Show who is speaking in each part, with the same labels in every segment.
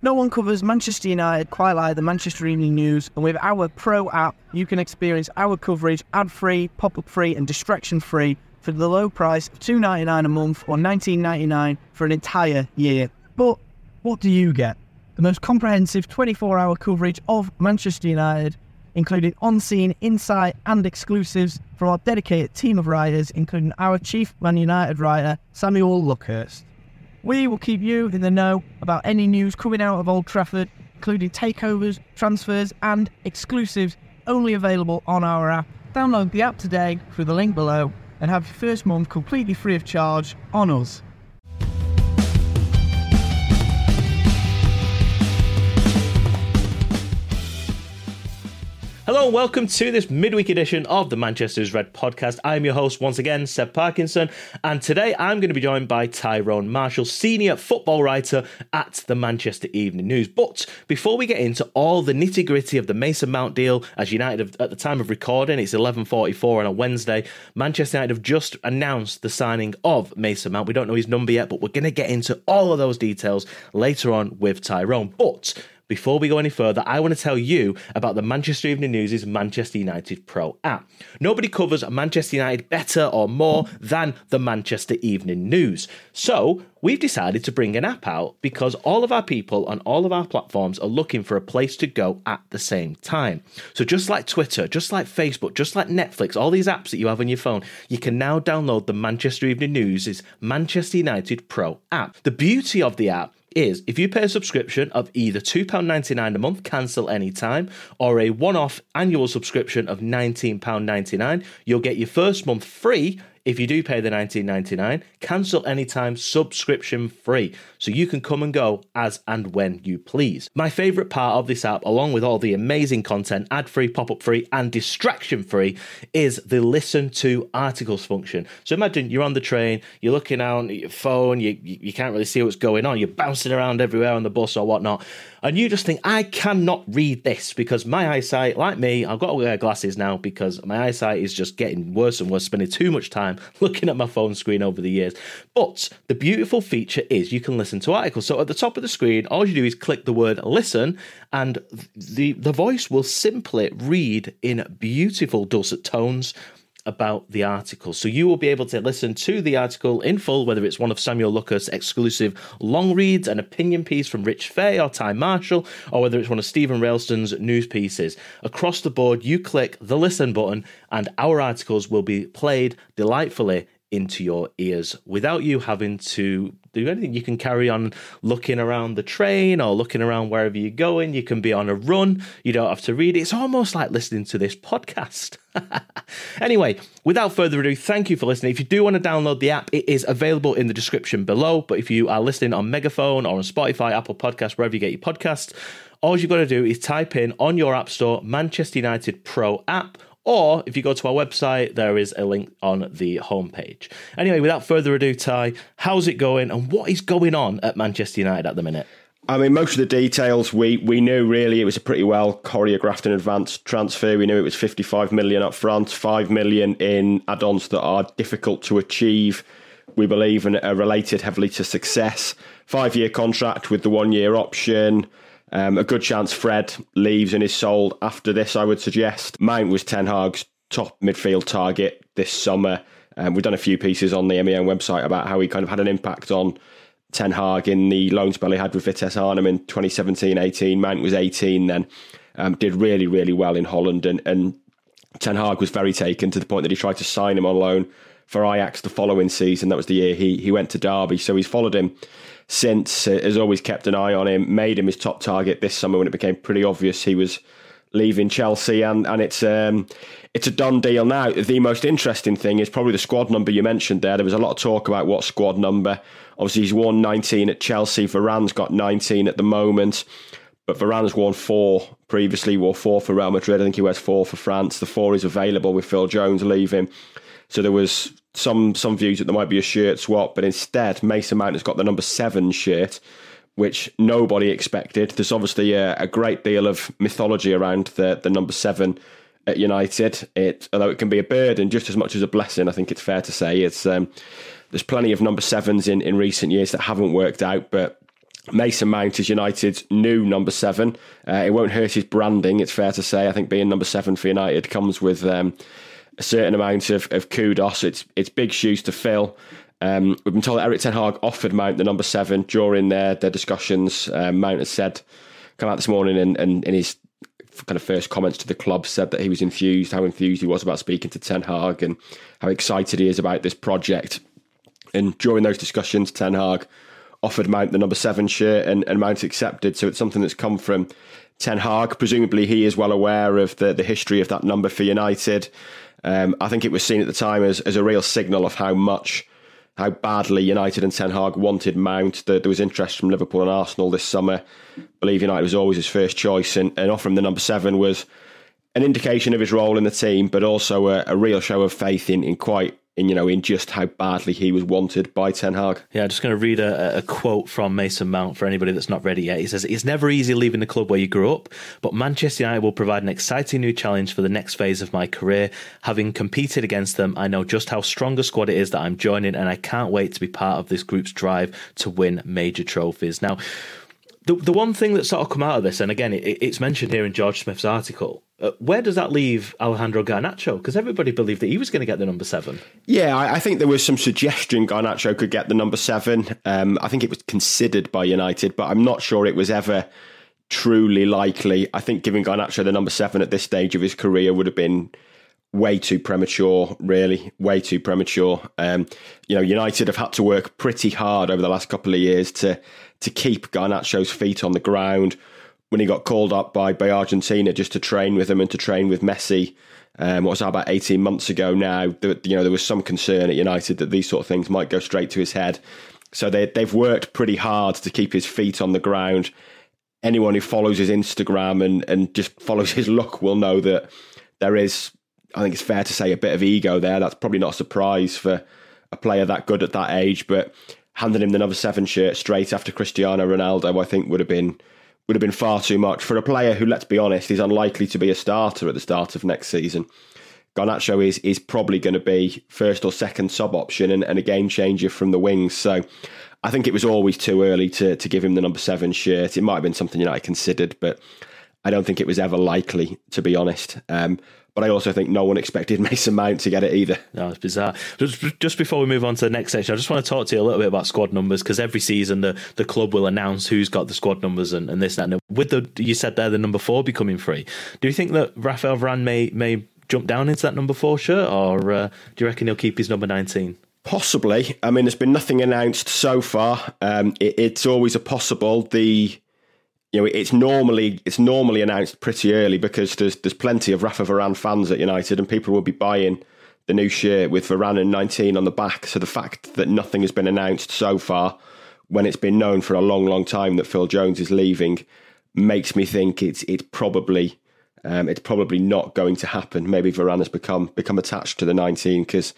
Speaker 1: No one covers Manchester United quite like the Manchester Evening News, and with our Pro app, you can experience our coverage ad-free, pop-up free, and distraction-free for the low price of two ninety nine a month or nineteen ninety nine for an entire year. But what do you get? The most comprehensive 24-hour coverage of Manchester United, including on-scene insight and exclusives from our dedicated team of writers, including our chief Man United writer Samuel Luckhurst. We will keep you in the know about any news coming out of Old Trafford, including takeovers, transfers, and exclusives only available on our app. Download the app today through the link below and have your first month completely free of charge on us.
Speaker 2: Hello and welcome to this midweek edition of the Manchester's Red podcast. I'm your host once again, Seb Parkinson, and today I'm going to be joined by Tyrone Marshall, senior football writer at the Manchester Evening News. But before we get into all the nitty gritty of the Mason Mount deal, as United have, at the time of recording, it's 11:44 on a Wednesday. Manchester United have just announced the signing of Mason Mount. We don't know his number yet, but we're going to get into all of those details later on with Tyrone. But before we go any further, I want to tell you about the Manchester Evening News' Manchester United Pro app. Nobody covers Manchester United better or more than the Manchester Evening News. So, we've decided to bring an app out because all of our people on all of our platforms are looking for a place to go at the same time. So, just like Twitter, just like Facebook, just like Netflix, all these apps that you have on your phone, you can now download the Manchester Evening News' Manchester United Pro app. The beauty of the app is if you pay a subscription of either £2.99 a month, cancel anytime, or a one off annual subscription of £19.99, you'll get your first month free if you do pay the 19.99 cancel anytime subscription free. So you can come and go as and when you please. My favorite part of this app along with all the amazing content ad free pop up free and distraction free is the listen to articles function. So imagine you're on the train you're looking out at your phone you, you can't really see what's going on. You're bouncing around everywhere on the bus or whatnot and you just think I cannot read this because my eyesight like me I've got to wear glasses now because my eyesight is just getting worse and worse spending too much time looking at my phone screen over the years. But the beautiful feature is you can listen to articles. So at the top of the screen, all you do is click the word listen, and the, the voice will simply read in beautiful dulcet tones about the article. So you will be able to listen to the article in full, whether it's one of Samuel Luckhurst's exclusive long reads, an opinion piece from Rich Fay or Ty Marshall, or whether it's one of Stephen Railston's news pieces. Across the board, you click the listen button, and our articles will be played delightfully into your ears without you having to do anything. You can carry on looking around the train or looking around wherever you're going. You can be on a run. You don't have to read it. It's almost like listening to this podcast. anyway, without further ado, thank you for listening. If you do want to download the app, it is available in the description below. But if you are listening on Megaphone or on Spotify, Apple Podcasts, wherever you get your podcasts, all you've got to do is type in on your App Store Manchester United Pro app or if you go to our website, there is a link on the homepage. Anyway, without further ado, Ty, how's it going and what is going on at Manchester United at the minute?
Speaker 3: I mean, most of the details we, we knew really it was a pretty well choreographed and advanced transfer. We knew it was 55 million up front, 5 million in add ons that are difficult to achieve, we believe, and are related heavily to success. Five year contract with the one year option. Um, a good chance Fred leaves and is sold after this, I would suggest. Mount was Ten Hag's top midfield target this summer. Um, we've done a few pieces on the MEN website about how he kind of had an impact on Ten Hag in the loan spell he had with Vitesse Arnhem in 2017-18. Mount was 18 then, um, did really, really well in Holland, and, and Ten Hag was very taken to the point that he tried to sign him on loan for Ajax the following season. That was the year he he went to Derby, so he's followed him since. Uh, has always kept an eye on him, made him his top target this summer when it became pretty obvious he was leaving Chelsea, and and it's um, it's a done deal now. The most interesting thing is probably the squad number you mentioned there. There was a lot of talk about what squad number. Obviously, he's worn 19 at Chelsea. Varane's got 19 at the moment, but Varane's worn four previously. Wore four for Real Madrid. I think he wears four for France. The four is available with Phil Jones leaving. So there was some some views that there might be a shirt swap, but instead Mason Mount has got the number seven shirt which nobody expected. There's obviously a, a, great deal of mythology around the, the number seven at United. It, although it can be a burden just as much as a blessing, I think it's fair to say. It's um, there's plenty of number sevens in, in recent years that haven't worked out, but Mason Mount is United's new number seven. Uh, it won't hurt his branding, it's fair to say. I think being number seven for United comes with um, a certain amount of, of kudos. It's it's big shoes to fill. Um, we've been told that Erik Ten Hag offered Mount the number seven during their their discussions. Um, Mount has said, come out this morning and, and in his kind of first comments to the club said that he was enthused, how enthused he was about speaking to Ten Hag and how excited he is about this project. And during those discussions, Ten Hag offered Mount the number seven shirt and, and Mount accepted. So it's something that's come from Ten Hag. Presumably, he is well aware of the, the history of that number for United. Um, I think it was seen at the time as, as a real signal of how much how badly United and Ten Hag wanted Mount. There, there was interest from Liverpool and Arsenal this summer. I believe United was always his first choice, and, and offering the number seven was an indication of his role in the team, but also a, a real show of faith in, in quite in you know in just how badly he was wanted by Ten Hag.
Speaker 2: Yeah, I'm just going to read a, a, quote from Mason Mount for anybody that's not ready yet. He says, "It's never easy leaving the club where you grew up, but Manchester United will provide an exciting new challenge for the next phase of my career. Having competed against them, I know just how strong a squad it is that I'm joining, and I can't wait to be part of this group's drive to win major trophies." Now. The, the one thing that sort of come out of this, and again, it, it's mentioned here in George Smith's article, uh, where does that leave Alejandro Garnacho? Because everybody believed that he was going to get the number seven.
Speaker 3: Yeah, I, I, think there was some suggestion Garnacho could get the number seven. Um, I think it was considered by United, but I'm not sure it was ever truly likely. I think giving Garnacho the number seven at this stage of his career would have been way too premature, really, way too premature. Um, you know, United have had to work pretty hard over the last couple of years to to keep Garnacho's feet on the ground. When he got called up by, by Argentina just to train with him and to train with Messi, um, what was that about 18 months ago now, that, you know, there was some concern at United that these sort of things might go straight to his head. So they, they've worked pretty hard to keep his feet on the ground. Anyone who follows his Instagram and, and just follows his look will know that there is, I think it's fair to say, a bit of ego there. That's probably not a surprise for a player that good at that age, but handing him the number seven shirt straight after Cristiano Ronaldo, I think would have been would have been far too much for a player who, let's be honest, is unlikely to be a starter at the start of next season. Garnacho is is probably going to be first or second sub option and, and a game changer from the wings. So I think it was always too early to to give him the number seven shirt. It might have been something United considered, but I don't think it was ever likely, to be honest. Um, but I also think no one expected Mason Mount to get it either.
Speaker 2: No, it's bizarre. Just, just before we move on to the next section, I just want to talk to you a little bit about squad numbers because every season the, the club will announce who's got the squad numbers and, and this and that. with the you said there the number four becoming free, do you think that Rafael Varane may may jump down into that number four shirt, or uh, do you reckon he'll keep his number nineteen?
Speaker 3: Possibly. I mean, there's been nothing announced so far. Um, it, it's always a possible. The you know, it's normally it's normally announced pretty early because there's there's plenty of Rafa Varane fans at United, and people will be buying the new shirt with Varane and 19 on the back. So the fact that nothing has been announced so far, when it's been known for a long, long time that Phil Jones is leaving, makes me think it's it's probably um, it's probably not going to happen. Maybe Varane has become become attached to the 19 because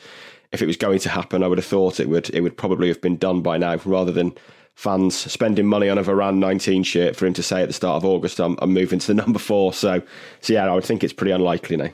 Speaker 3: if it was going to happen, I would have thought it would it would probably have been done by now, rather than fans spending money on a Varane 19 shirt for him to say at the start of August, I'm, I'm moving to the number four. So, so yeah, I would think it's pretty unlikely now.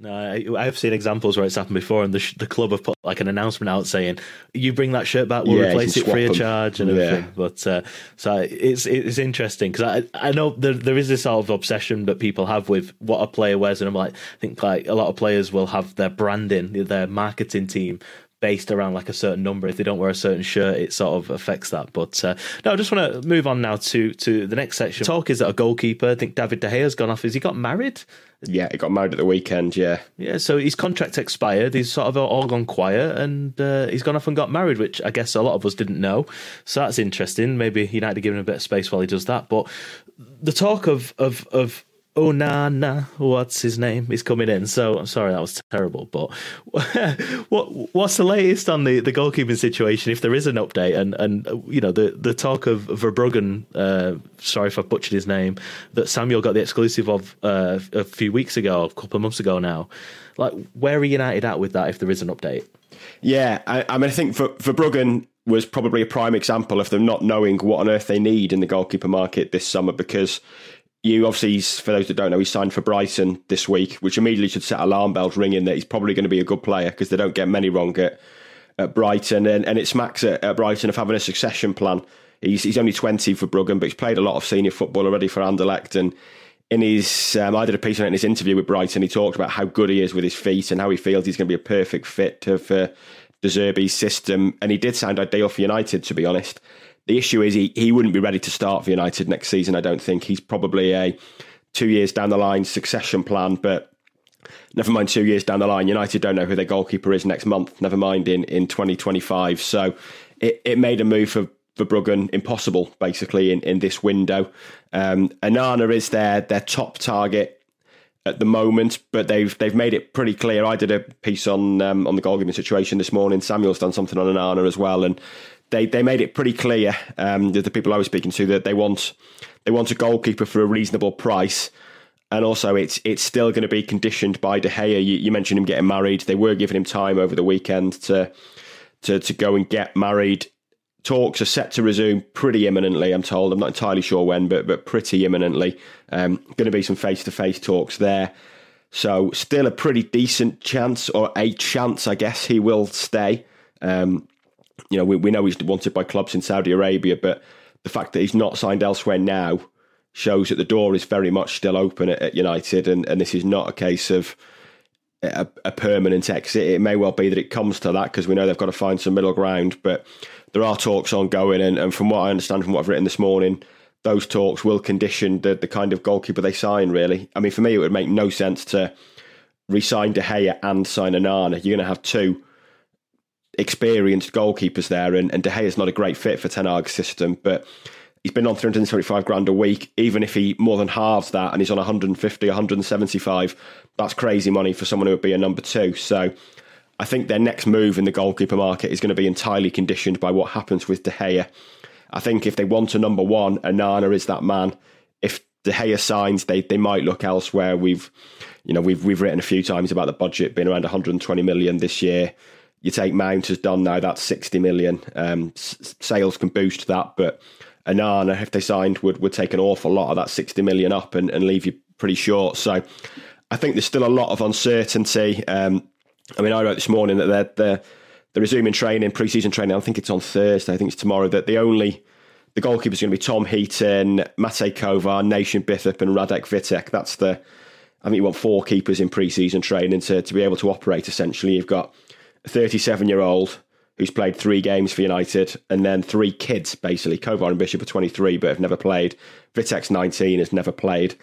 Speaker 2: No, I, have seen examples where it's happened before, and the the club have put like an announcement out saying, "You bring that shirt back, we'll yeah, replace it free of charge and everything." Yeah. But uh, so it's it's interesting because I I know there there is this sort of obsession that people have with what a player wears, and I'm like, I think like a lot of players will have their branding, their marketing team based around like a certain number. If they don't wear a certain shirt, it sort of affects that. But uh, no, I just want to move on now to to the next section. Talk is that a goalkeeper. I think David De Gea's gone off. Has he got married?
Speaker 3: Yeah, he got married at the weekend. Yeah,
Speaker 2: yeah. So his contract expired. He's sort of all gone quiet, and uh, he's gone off and got married, which I guess a lot of us didn't know. So that's interesting. Maybe United give him a bit of space while he does that. But the talk of of of Onana, what's his name, is coming in. So I'm sorry that was terrible. But what what's the latest on the, the goalkeeping situation? If there is an update, and and you know the the talk of Verbruggen, uh, sorry if I butchered his name, that Samuel got the exclusive of uh, a few weeks ago, a couple of months ago now. Like where are United at with that? If there is an update,
Speaker 3: yeah, I, I mean I think for Verbruggen was probably a prime example of them not knowing what on earth they need in the goalkeeper market this summer because you obviously, for those that don't know, he signed for Brighton this week, which immediately should set alarm bells ringing that he's probably going to be a good player because they don't get many wrong at, at Brighton. And, and it smacks at, at Brighton of having a succession plan. He's, he's only 20 Verbruggen, but he's played a lot of senior football already for Anderlecht. And in his, um, I did a piece on it in his interview with Brighton. He talked about how good he is with his feet and how he feels he's going to be a perfect fit for Zerbi's system. And he did sound ideal for United, to be honest. The issue is he, he wouldn't be ready to start for United next season, I don't think. He's probably a two years down the line succession plan, but never mind two years down the line, United don't know who their goalkeeper is next month, never mind in, in 2025. So it, it made a move for Verbruggen impossible, basically, in, in this window. Um, Onana is their, their top target at the moment, but they've they've made it pretty clear. I did a piece on um, on the goalkeeping situation this morning. Samuel's done something on Onana as well, and they they made it pretty clear um, the people I was speaking to that they want they want a goalkeeper for a reasonable price, and also it's it's still going to be conditioned by De Gea. You, you, mentioned him getting married. They were giving him time over the weekend to to to go and get married. Talks are set to resume pretty imminently. I'm told. I'm not entirely sure when, but but pretty imminently. Um, going to be some face to face talks there. So still a pretty decent chance, or a chance, I guess, he will stay. Um, you know, we, we know he's wanted by clubs in Saudi Arabia, but the fact that he's not signed elsewhere now shows that the door is very much still open at, at United, and, and this is not a case of a, a, permanent exit. It may well be that it comes to that because we know they've got to find some middle ground, but there are talks ongoing, and, and from what I understand from what I've written this morning, those talks will condition the, the kind of goalkeeper they sign, really. I mean, for me, it would make no sense to re-sign De Gea and sign Onana. You're going to have two experienced goalkeepers there, and, and De Gea is not a great fit for Ten Hag's system, but he's been on 375 grand a week. Even if he more than halves that and he's on 150, 175, that's crazy money for someone who would be a number two. So I think their next move in the goalkeeper market is going to be entirely conditioned by what happens with De Gea. I think if they want a number one, Onana is that man. If De Gea signs, they they might look elsewhere. We've you know we've we've written a few times about the budget being around 120 million this year you take Mount has done now, that's 60 million. Um, s- sales can boost that, but Onana, if they signed, would, would take an awful lot of that 60 million up and, and leave you pretty short. So I think there's still a lot of uncertainty. Um, I mean, I wrote this morning that they're, they're, they're resuming training, pre-season training. I think it's on Thursday. I think it's tomorrow. That the only the goalkeepers are going to be Tom Heaton, Matej Kovar, Nathan Bishop, and Radek Vitek. That's the. I think you want four keepers in pre-season training to to be able to operate. Essentially, you've got 37 year old who's played three games for United, and then three kids, basically. Kovar and Bishop are 23 but have never played. Vitek's 19, has never played.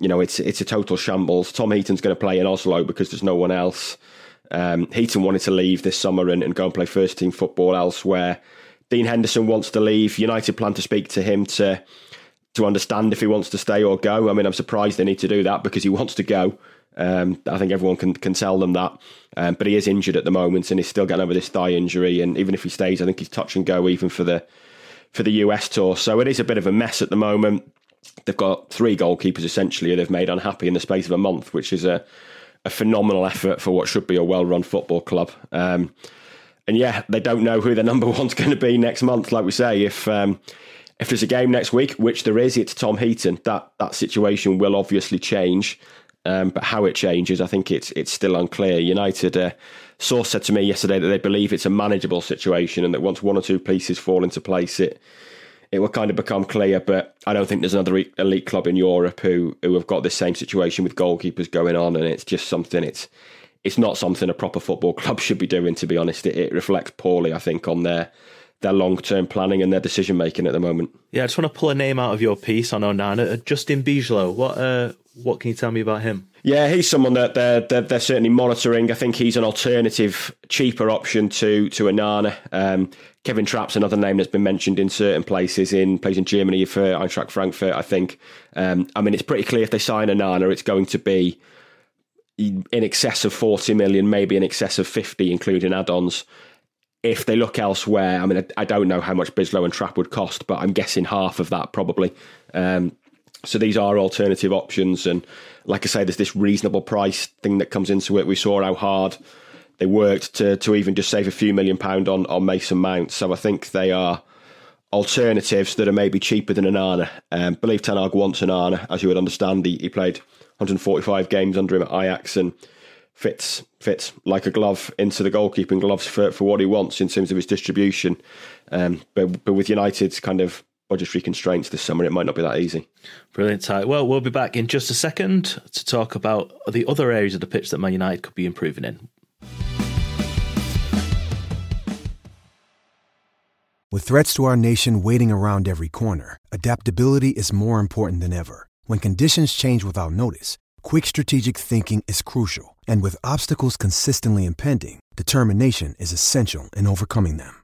Speaker 3: You know, it's it's a total shambles. Tom Heaton's going to play in Oslo because there's no one else. Um, Heaton wanted to leave this summer and, and go and play first team football elsewhere. Dean Henderson wants to leave. United plan to speak to him to to understand if he wants to stay or go. I mean, I'm surprised they need to do that because he wants to go. Um, I think everyone can can tell them that. Um, but he is injured at the moment and he's still getting over this thigh injury. And even if he stays, I think he's touch and go even for the for the US tour. So it is a bit of a mess at the moment. They've got three goalkeepers essentially they've made unhappy in the space of a month, which is a a phenomenal effort for what should be a well run football club. Um, and yeah, they don't know who their number one's going to be next month. Like we say, if um, if there's a game next week, which there is, it's Tom Heaton. That that situation will obviously change. Um, but how it changes, I think it's it's still unclear. United uh, source said to me yesterday that they believe it's a manageable situation and that once one or two pieces fall into place, it it will kind of become clear. But I don't think there's another elite club in Europe who who have got this same situation with goalkeepers going on, and it's just something. It's it's not something a proper football club should be doing. To be honest, it, it reflects poorly, I think, on their their long term planning and their decision making at the moment.
Speaker 2: Yeah, I just want to pull a name out of your piece on Onana. Uh, Justin Bijlow. What uh, what can you tell me about him?
Speaker 3: Yeah, he's someone that they're, they're, they're certainly monitoring. I think he's an alternative, cheaper option to to Onana. Um, Kevin Trapp's another name that's been mentioned in certain places. In plays in Germany for Eintracht Frankfurt, I think. Um, I mean, it's pretty clear if they sign Onana, it's going to be in excess of 40 million, maybe in excess of 50, including add-ons. If they look elsewhere, I mean, I don't know how much Bijlow and Trapp would cost, but I'm guessing half of that probably. Um, so these are alternative options, and like I say, there's this reasonable price thing that comes into it. We saw how hard they worked to to even just save a few million pound on on Mason Mount. So I think they are alternatives that are maybe cheaper than Onana. Um, believe Ten Hag wants Onana, as you would understand. He, he played 145 games under him at Ajax and fits fits like a glove into the goalkeeping gloves for, for what he wants in terms of his distribution. Um, but but with United's kind of budgetary constraints this summer, it might not be that easy.
Speaker 2: Brilliant, Ty. Well, we'll be back in just a second to talk about the other areas of the pitch that Man United could be improving in.
Speaker 4: With threats to our nation waiting around every corner, adaptability is more important than ever. When conditions change without notice, quick strategic thinking is crucial. And with obstacles consistently impending, determination is essential in overcoming them.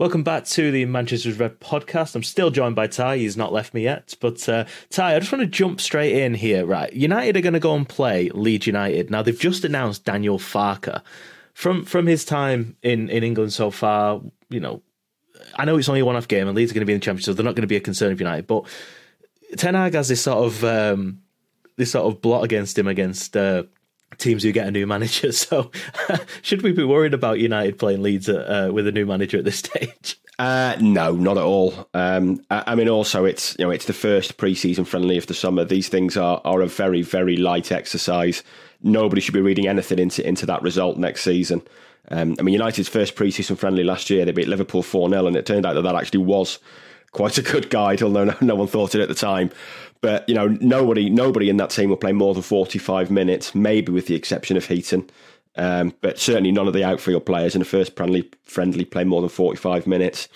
Speaker 2: Welcome back to the Manchester's Red podcast. I'm still joined by Ty. He's not left me yet. But uh, Ty, I just want to jump straight in here. Right, United are going to go and play Leeds United. Now they've just announced Daniel Farke from from his time in in England so far. You know, I know it's only a one off game, and Leeds are going to be in the championship, so they're not going to be a concern of United. But Ten Hag has this sort of um, this sort of blot against him against. Uh, teams who get a new manager. So, should we be worried about United playing Leeds uh, with a new manager at this stage?
Speaker 3: Uh, no, not at all. Um, I, mean, also it's you know it's the first preseason friendly of the summer. These things are are a very very light exercise. Nobody should be reading anything into into that result next season. Um, I mean, United's first preseason friendly last year they beat Liverpool four 0 and it turned out that that actually was quite a good guide, although no, no one thought it at the time. But you know, nobody nobody in that team will play more than forty five minutes, maybe with the exception of Heaton. Um, but certainly none of the outfield players in the first friendly friendly play more than forty five minutes.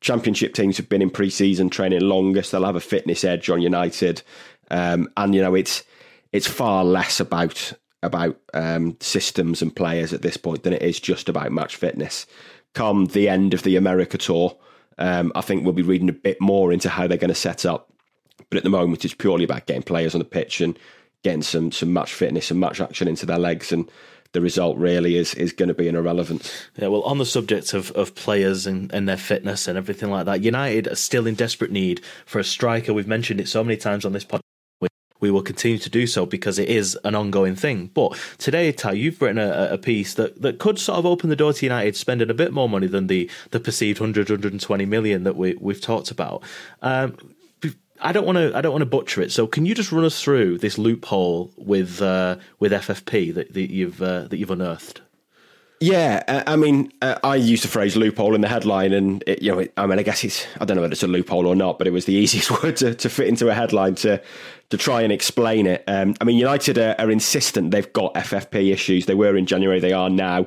Speaker 3: Championship teams have been in pre-season training longest. They'll have a fitness edge on United, um, and you know it's it's far less about about um, systems and players at this point than it is just about match fitness. Come the end of the America tour, um, I think we'll be reading a bit more into how they're going to set up but at the moment, it's purely about getting players on the pitch and getting some some match fitness and match action into their legs and the result really is is going to be an irrelevance.
Speaker 2: Yeah, well, on the subject of, of players and, and their fitness and everything like that, United are still in desperate need for a striker. We've mentioned it so many times on this podcast. We will continue to do so because it is an ongoing thing. But today, Ty, you've written a, a piece that, that could sort of open the door to United spending a bit more money than the, the perceived 100, 120 million that we, we've talked about. Um, I don't want to. I don't want to butcher it. So, can you just run us through this loophole with uh, with FFP that, that you've uh, that you've unearthed?
Speaker 3: Yeah, uh, I mean, uh, I used the phrase loophole in the headline, and it, you know, it, I mean, I guess it's I don't know whether it's a loophole or not, but it was the easiest word to, to fit into a headline to to try and explain it. Um, I mean, United are, are insistent they've got FFP issues. They were in January, they are now.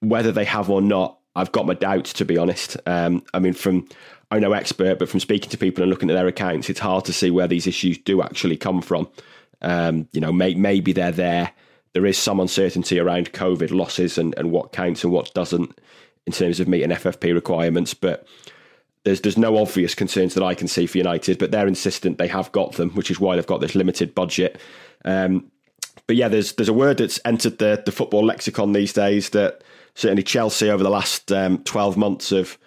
Speaker 3: Whether they have or not, I've got my doubts to be honest. Um, I mean, from I'm no expert, but from speaking to people and looking at their accounts, it's hard to see where these issues do actually come from. Um, you know, may, maybe they're there. There is some uncertainty around COVID losses and, and what counts and what doesn't in terms of meeting FFP requirements, but there's there's no obvious concerns that I can see for United, but they're insistent they have got them, which is why they've got this limited budget. Um, but yeah, there's there's a word that's entered the the football lexicon these days that certainly Chelsea over the last um, 12 months have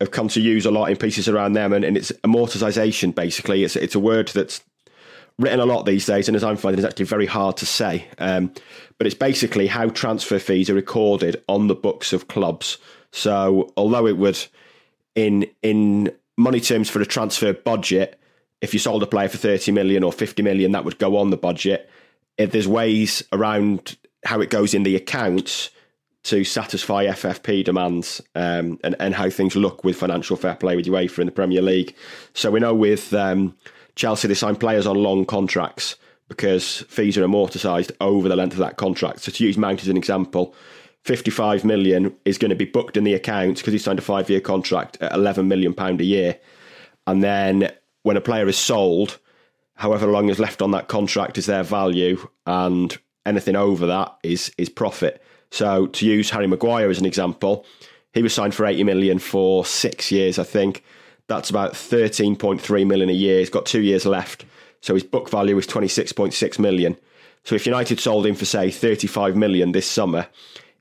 Speaker 3: have come to use a lot in pieces around them, and, and it's amortization. Basically, it's it's a word that's written a lot these days, and as I'm finding, it's actually very hard to say. Um, but it's basically how transfer fees are recorded on the books of clubs. So, although it would, in in money terms for a transfer budget, if you sold a player for 30 million or 50 million, that would go on the budget. If there's ways around how it goes in the accounts to satisfy FFP demands um, and, and how things look with financial fair play with UEFA in the Premier League. So we know with um, Chelsea, they sign players on long contracts because fees are amortised over the length of that contract. So to use Mount as an example, 55 million is going to be booked in the accounts because he signed a five year contract at 11 million pound a year. And then when a player is sold, however long is left on that contract is their value and anything over that is is profit. So to use Harry Maguire as an example, he was signed for 80 million for 6 years I think. That's about 13.3 million a year. He's got 2 years left. So his book value is 26.6 million. So if United sold him for say 35 million this summer,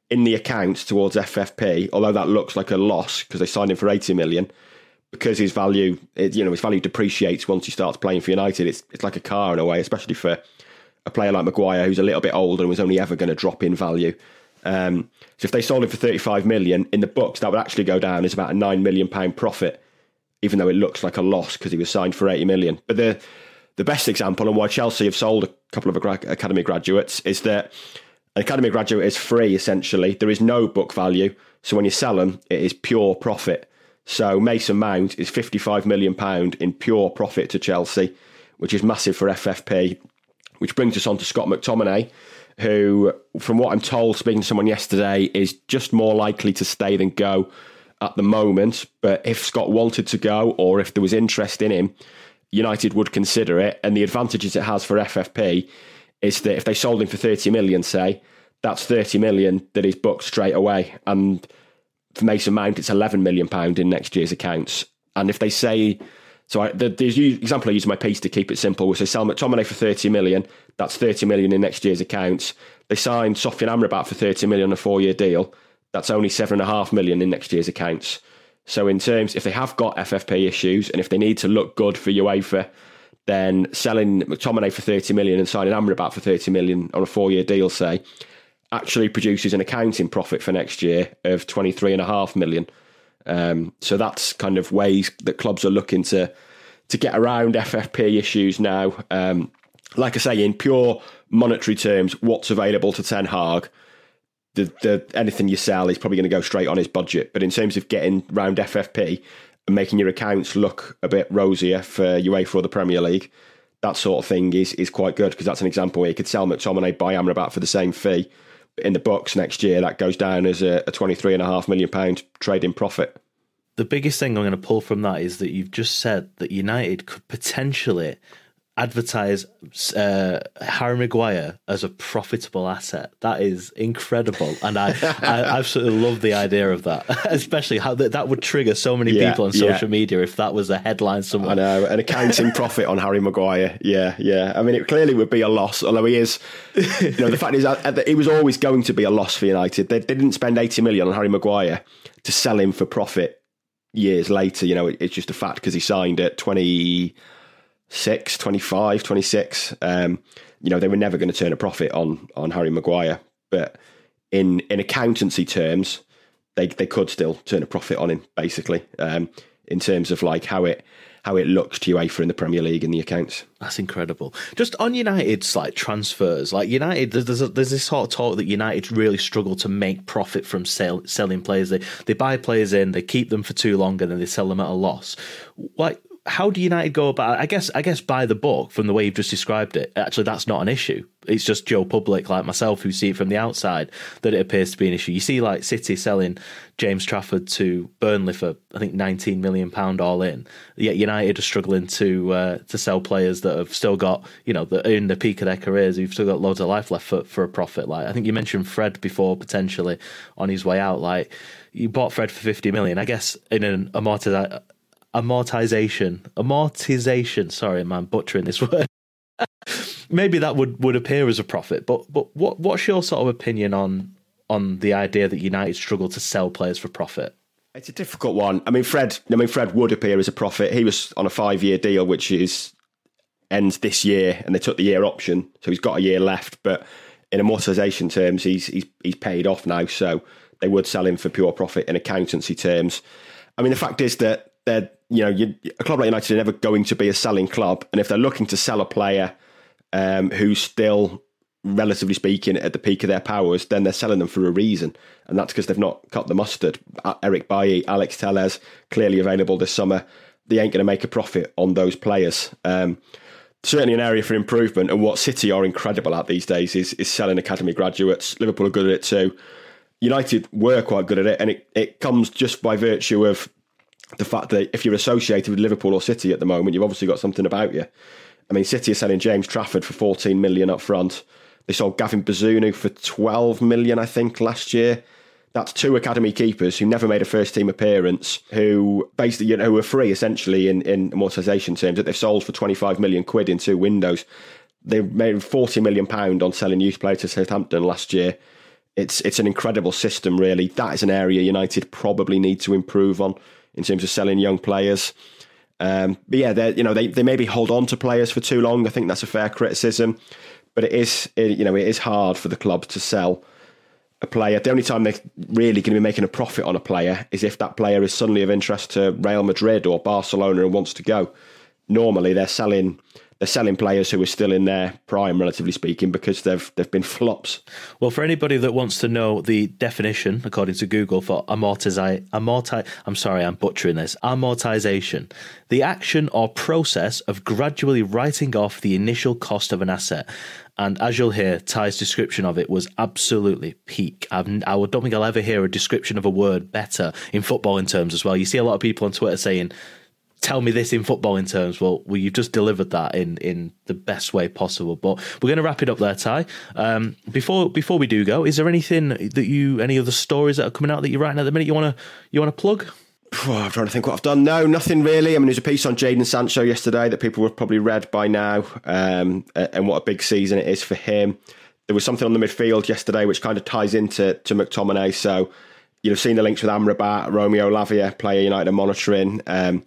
Speaker 3: in the accounts towards FFP, although that looks like a loss because they signed him for 80 million, because his value, you know, his value depreciates once he starts playing for United. It's it's like a car in a way, especially for a player like Maguire who's a little bit older and was only ever going to drop in value. Um, so if they sold him for 35 million in the books, that would actually go down as about a nine million pound profit, even though it looks like a loss because he was signed for 80 million. But the the best example and why Chelsea have sold a couple of academy graduates is that an academy graduate is free essentially. There is no book value. So when you sell them, it is pure profit. So Mason Mount is £55 million in pure profit to Chelsea, which is massive for FFP. Which brings us on to Scott McTominay, who, from what I'm told, speaking to someone yesterday, is just more likely to stay than go at the moment. But if Scott wanted to go or if there was interest in him, United would consider it. And the advantages it has for FFP is that if they sold him for 30 million, say, that's 30 million that is booked straight away. And for Mason Mount, it's 11 million pound in next year's accounts. And if they say, so I, the, the example I use my piece to keep it simple was they sell McTominay for 30 million, that's 30 million in next year's accounts. They signed Sofyan Amrabat for 30 million on a four year deal, that's only seven and a half million in next year's accounts. So in terms, if they have got FFP issues and if they need to look good for UEFA then selling McTominay for 30 million and signing Amrabat for 30 million on a four year deal, say, actually produces an accounting profit for next year of 23.5 million. Um, so that's kind of ways that clubs are looking to to get around FFP issues now. Um, like I say, in pure monetary terms, what's available to Ten Hag, the, the anything you sell is probably going to go straight on his budget. But in terms of getting round FFP, and making your accounts look a bit rosier for UEFA or the Premier League, that sort of thing is is quite good because that's an example where you could sell McTominay, buy Amrabat for the same fee. In the books next year, that goes down as a, a £23.5 million trading profit.
Speaker 2: The biggest thing I'm going to pull from that is that you've just said that United could potentially advertise uh, Harry Maguire as a profitable asset. That is incredible, and I, I absolutely love the idea of that. Especially how that, that would trigger so many yeah, people on social yeah. media if that was a headline somewhere.
Speaker 3: I know an accounting profit on Harry Maguire. Yeah, yeah. I mean, it clearly would be a loss. Although he is, you know, the fact is that it was always going to be a loss for United. They, didn't spend eighty million on Harry Maguire to sell him for profit years later. You know, it's just a fact because he signed at twenty. 20 26, 25, 26. Um, you know, they were never going to turn a profit on on Harry Maguire. But in in accountancy terms, they they could still turn a profit on him, basically, um, in terms of like how it how it looks to UEFA in the Premier League in the accounts.
Speaker 2: That's incredible. Just on United's like transfers, like United, there's a, there's this sort of talk that United really struggle to make profit from sell, selling players. They they buy players in, they keep them for too long, and then they sell them at a loss. Like how do United go about? I guess I guess by the book from the way you've just described it. Actually, that's not an issue. It's just Joe Public like myself who see it from the outside that it appears to be an issue. You see, like City selling James Trafford to Burnley for I think 19 million pound all in. Yet United are struggling to uh, to sell players that have still got you know that in the peak of their careers who've still got loads of life left for, for a profit. Like I think you mentioned Fred before potentially on his way out. Like you bought Fred for 50 million. I guess in an amortized amortization. Amortization. Sorry, man, butchering this word. Maybe that would, would appear as a profit, but but what what's your sort of opinion on on the idea that United struggle to sell players for profit?
Speaker 3: It's a difficult one. I mean, Fred. I mean, Fred would appear as a profit. He was on a five year deal, which is ends this year, and they took the year option, so he's got a year left. But in amortization terms, he's he's he's paid off now, so they would sell him for pure profit in accountancy terms. I mean, the fact is that they're you know you, a club like United are never going to be a selling club, and if they're looking to sell a player um, who's still relatively speaking at the peak of their powers, then they're selling them for a reason, and that's because they've not cut the mustard. Eric Bailly, Alex Telles, clearly available this summer. They ain't going to make a profit on those players. Um, certainly an area for improvement, and what City are incredible at these days is is selling academy graduates. Liverpool are good at it too. United were quite good at it, and it, it comes just by virtue of the fact that if you're associated with Liverpool or City at the moment, you've obviously got something about you. I mean, City are selling James Trafford for 14 million up front. They sold Gavin Bazunu for 12 million, I think, last year. That's two academy keepers who never made a first team appearance, who basically you know were free essentially in, in amortization terms that they've sold for 25 million quid in two windows. They made 40 million pound on selling youth players to Southampton last year. It's it's an incredible system, really. That is an area United probably need to improve on in terms of selling young players. Um, but yeah, they you know they, they maybe hold on to players for too long. I think that's a fair criticism, but it is it, you know it is hard for the club to sell a player. The only time they're really going to be making a profit on a player is if that player is suddenly of interest to Real Madrid or Barcelona and wants to go. Normally, they're selling they're selling players who are still in their prime, relatively speaking, because they've they've been flops.
Speaker 2: Well, for anybody that wants to know the definition, according to Google, for amortize, amorti, I'm sorry, I'm butchering this. Amortization, the action or process of gradually writing off the initial cost of an asset. And as you'll hear, Ty's description of it was absolutely peak. I've, I don't think I'll ever hear a description of a word better in football in terms as well. You see a lot of people on Twitter saying tell me this in footballing terms. Well, well, you've just delivered that in in the best way possible. But we're going to wrap it up there, Ty. Um, before before we do go, is there anything that you any other stories that are coming out that you're writing at the minute you want to you want to plug?
Speaker 3: I'm trying to think what I've done. No, nothing really. I mean, there's a piece on Jadon Sancho yesterday that people have probably read by now, um, and what a big season it is for him. There was something on the midfield yesterday which kind of ties into to McTominay. So you've seen the links with Amrabat, Romeo Lavia, player United monitoring. Um,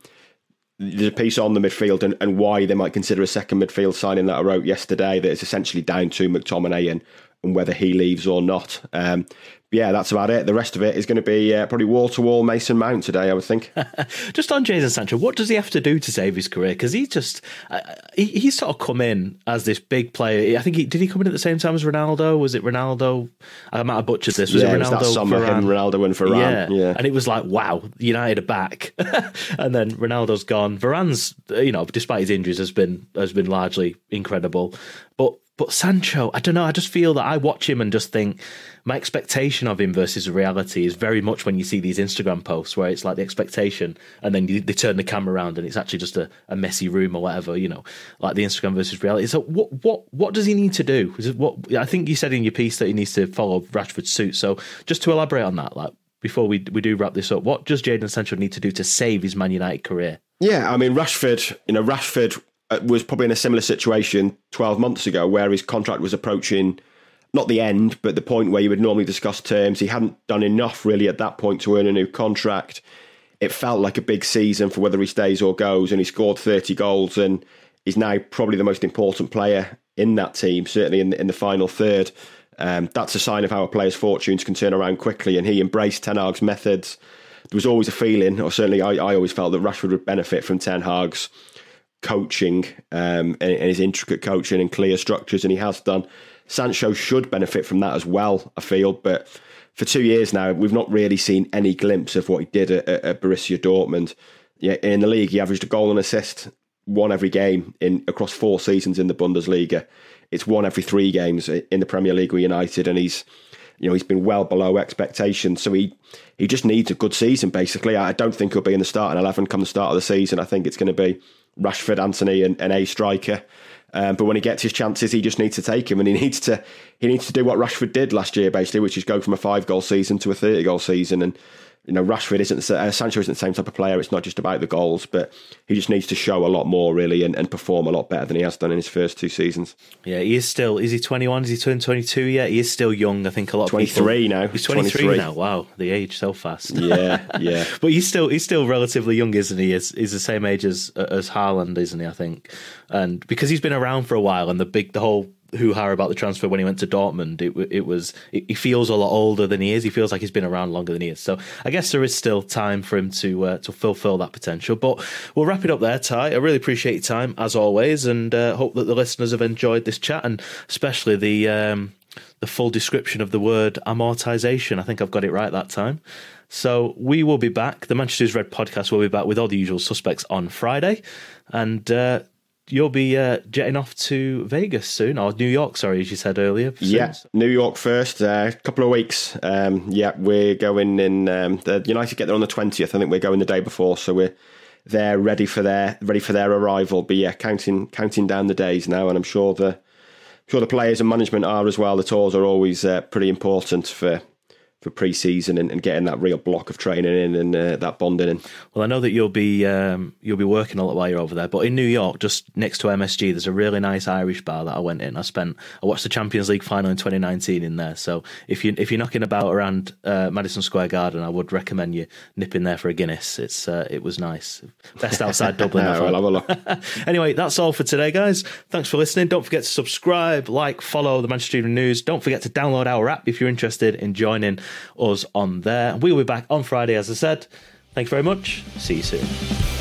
Speaker 3: there's a piece on the midfield and, and why they might consider a second midfield signing that I wrote yesterday that is essentially down to McTominay and, and whether he leaves or not. Um, yeah, that's about it. The rest of it is going to be uh, probably wall to wall Mason Mount today, I would think.
Speaker 2: just on Jadon Sancho, what does he have to do to save his career? Because he just uh, he, he's sort of come in as this big player. I think he did he come in at the same time as Ronaldo? Was it Ronaldo? I might have butchered this. Was
Speaker 3: yeah,
Speaker 2: it Ronaldo? It
Speaker 3: was that summer, him, Ronaldo, and Varane.
Speaker 2: Yeah. yeah, and it was like wow, United are back, and then Ronaldo's gone. Varane's, you know, despite his injuries, has been has been largely incredible, but but Sancho, I don't know. I just feel that I watch him and just think my expectation of him versus reality is very much when you see these Instagram posts where it's like the expectation and then you, they turn the camera around and it's actually just a, a, messy room or whatever, you know, like the Instagram versus reality. So what what what does he need to do? What I think you said in your piece that he needs to follow Rashford's suit. So just to elaborate on that, like before we we do wrap this up, what does Jadon Sancho need to do to save his Man United career?
Speaker 3: Yeah, I mean Rashford, you know, Rashford was probably in a similar situation 12 months ago where his contract was approaching not the end, but the point where you would normally discuss terms. He hadn't done enough really at that point to earn a new contract. It felt like a big season for whether he stays or goes, and he scored 30 goals and is now probably the most important player in that team, certainly in the, in the final third. Um, that's a sign of how a player's fortunes can turn around quickly, and he embraced Ten Hag's methods. There was always a feeling, or certainly I, I always felt that Rashford would benefit from Ten Hag's coaching um, and, and, his intricate coaching and clear structures, and he has done. Sancho should benefit from that as well, I feel. But for two years now, we've not really seen any glimpse of what he did at, at Borussia Dortmund. Yeah, in the league, he averaged a goal and assist, one every game in across four seasons in the Bundesliga. It's one every three games in the Premier League with United, and he's you know he's been well below expectations. So he he just needs a good season. Basically, I don't think he'll be in the starting eleven come the start of the season. I think it's going to be Rashford, Antony, and, and a striker. Um, but when he gets his chances, he just needs to take him, and he needs to he needs to do what Rashford did last year, basically, which is go from a five goal season to a thirty goal season. And you know, Rashford isn't uh, Sancho isn't the same type of player. It's not just about the goals, but he just needs to show a lot more really and, and perform a lot better than he has done in his first two seasons.
Speaker 2: Yeah, he is still. Is he twenty one? Is he turned twenty two yet? He is still young. I think a lot.
Speaker 3: Twenty three now.
Speaker 2: He's twenty three now. Wow, the age so fast.
Speaker 3: Yeah, yeah.
Speaker 2: but he's still he's still relatively young, isn't he? He's, he's the same age as as Haaland, isn't he? I think, and because he's been around for a while, and the big the whole hoo ha about the transfer when he went to Dortmund. It, it was he feels a lot older than he is. He feels like he's been around longer than he is. So I guess there is still time for him to uh, to fulfil that potential. But we'll wrap it up there, Ty. I really appreciate your time as always, and uh, hope that the listeners have enjoyed this chat and especially the. Um, the full description of the word amortization. I think I've got it right that time. So we will be back. The Manchester's Red podcast will be back with all the usual suspects on Friday. And uh, you'll be uh, jetting off to Vegas soon, or New York, sorry, as you said earlier. Soon.
Speaker 3: Yeah, New York first, a uh, couple of weeks. Um, yeah, we're going in. Um, the United get there on the 20th. I think we're going the day before. So we're there ready for their ready for their arrival. But yeah, counting counting down the days now, and I'm sure the sure the players and management are as well. The tours are always uh, pretty important for for pre-season and, and, getting that real block of training in and uh, that bonding in.
Speaker 2: Well, I know that you'll be um, you'll be working a lot while you're over there, but in New York, just next to MSG, there's a really nice Irish bar that I went in. I spent I watched the Champions League final in 2019 in there. So if you if you're knocking about around uh, Madison Square Garden, I would recommend you nipping there for a Guinness. It's uh, it was nice, best outside Dublin.
Speaker 3: yeah, well, have a look.
Speaker 2: anyway, that's all for today, guys. Thanks for listening. Don't forget to subscribe, like, follow the Manchester Evening News. Don't forget to download our app if you're interested in joining us on there. We will be back on Friday, as I said. Thank you very much. See you soon.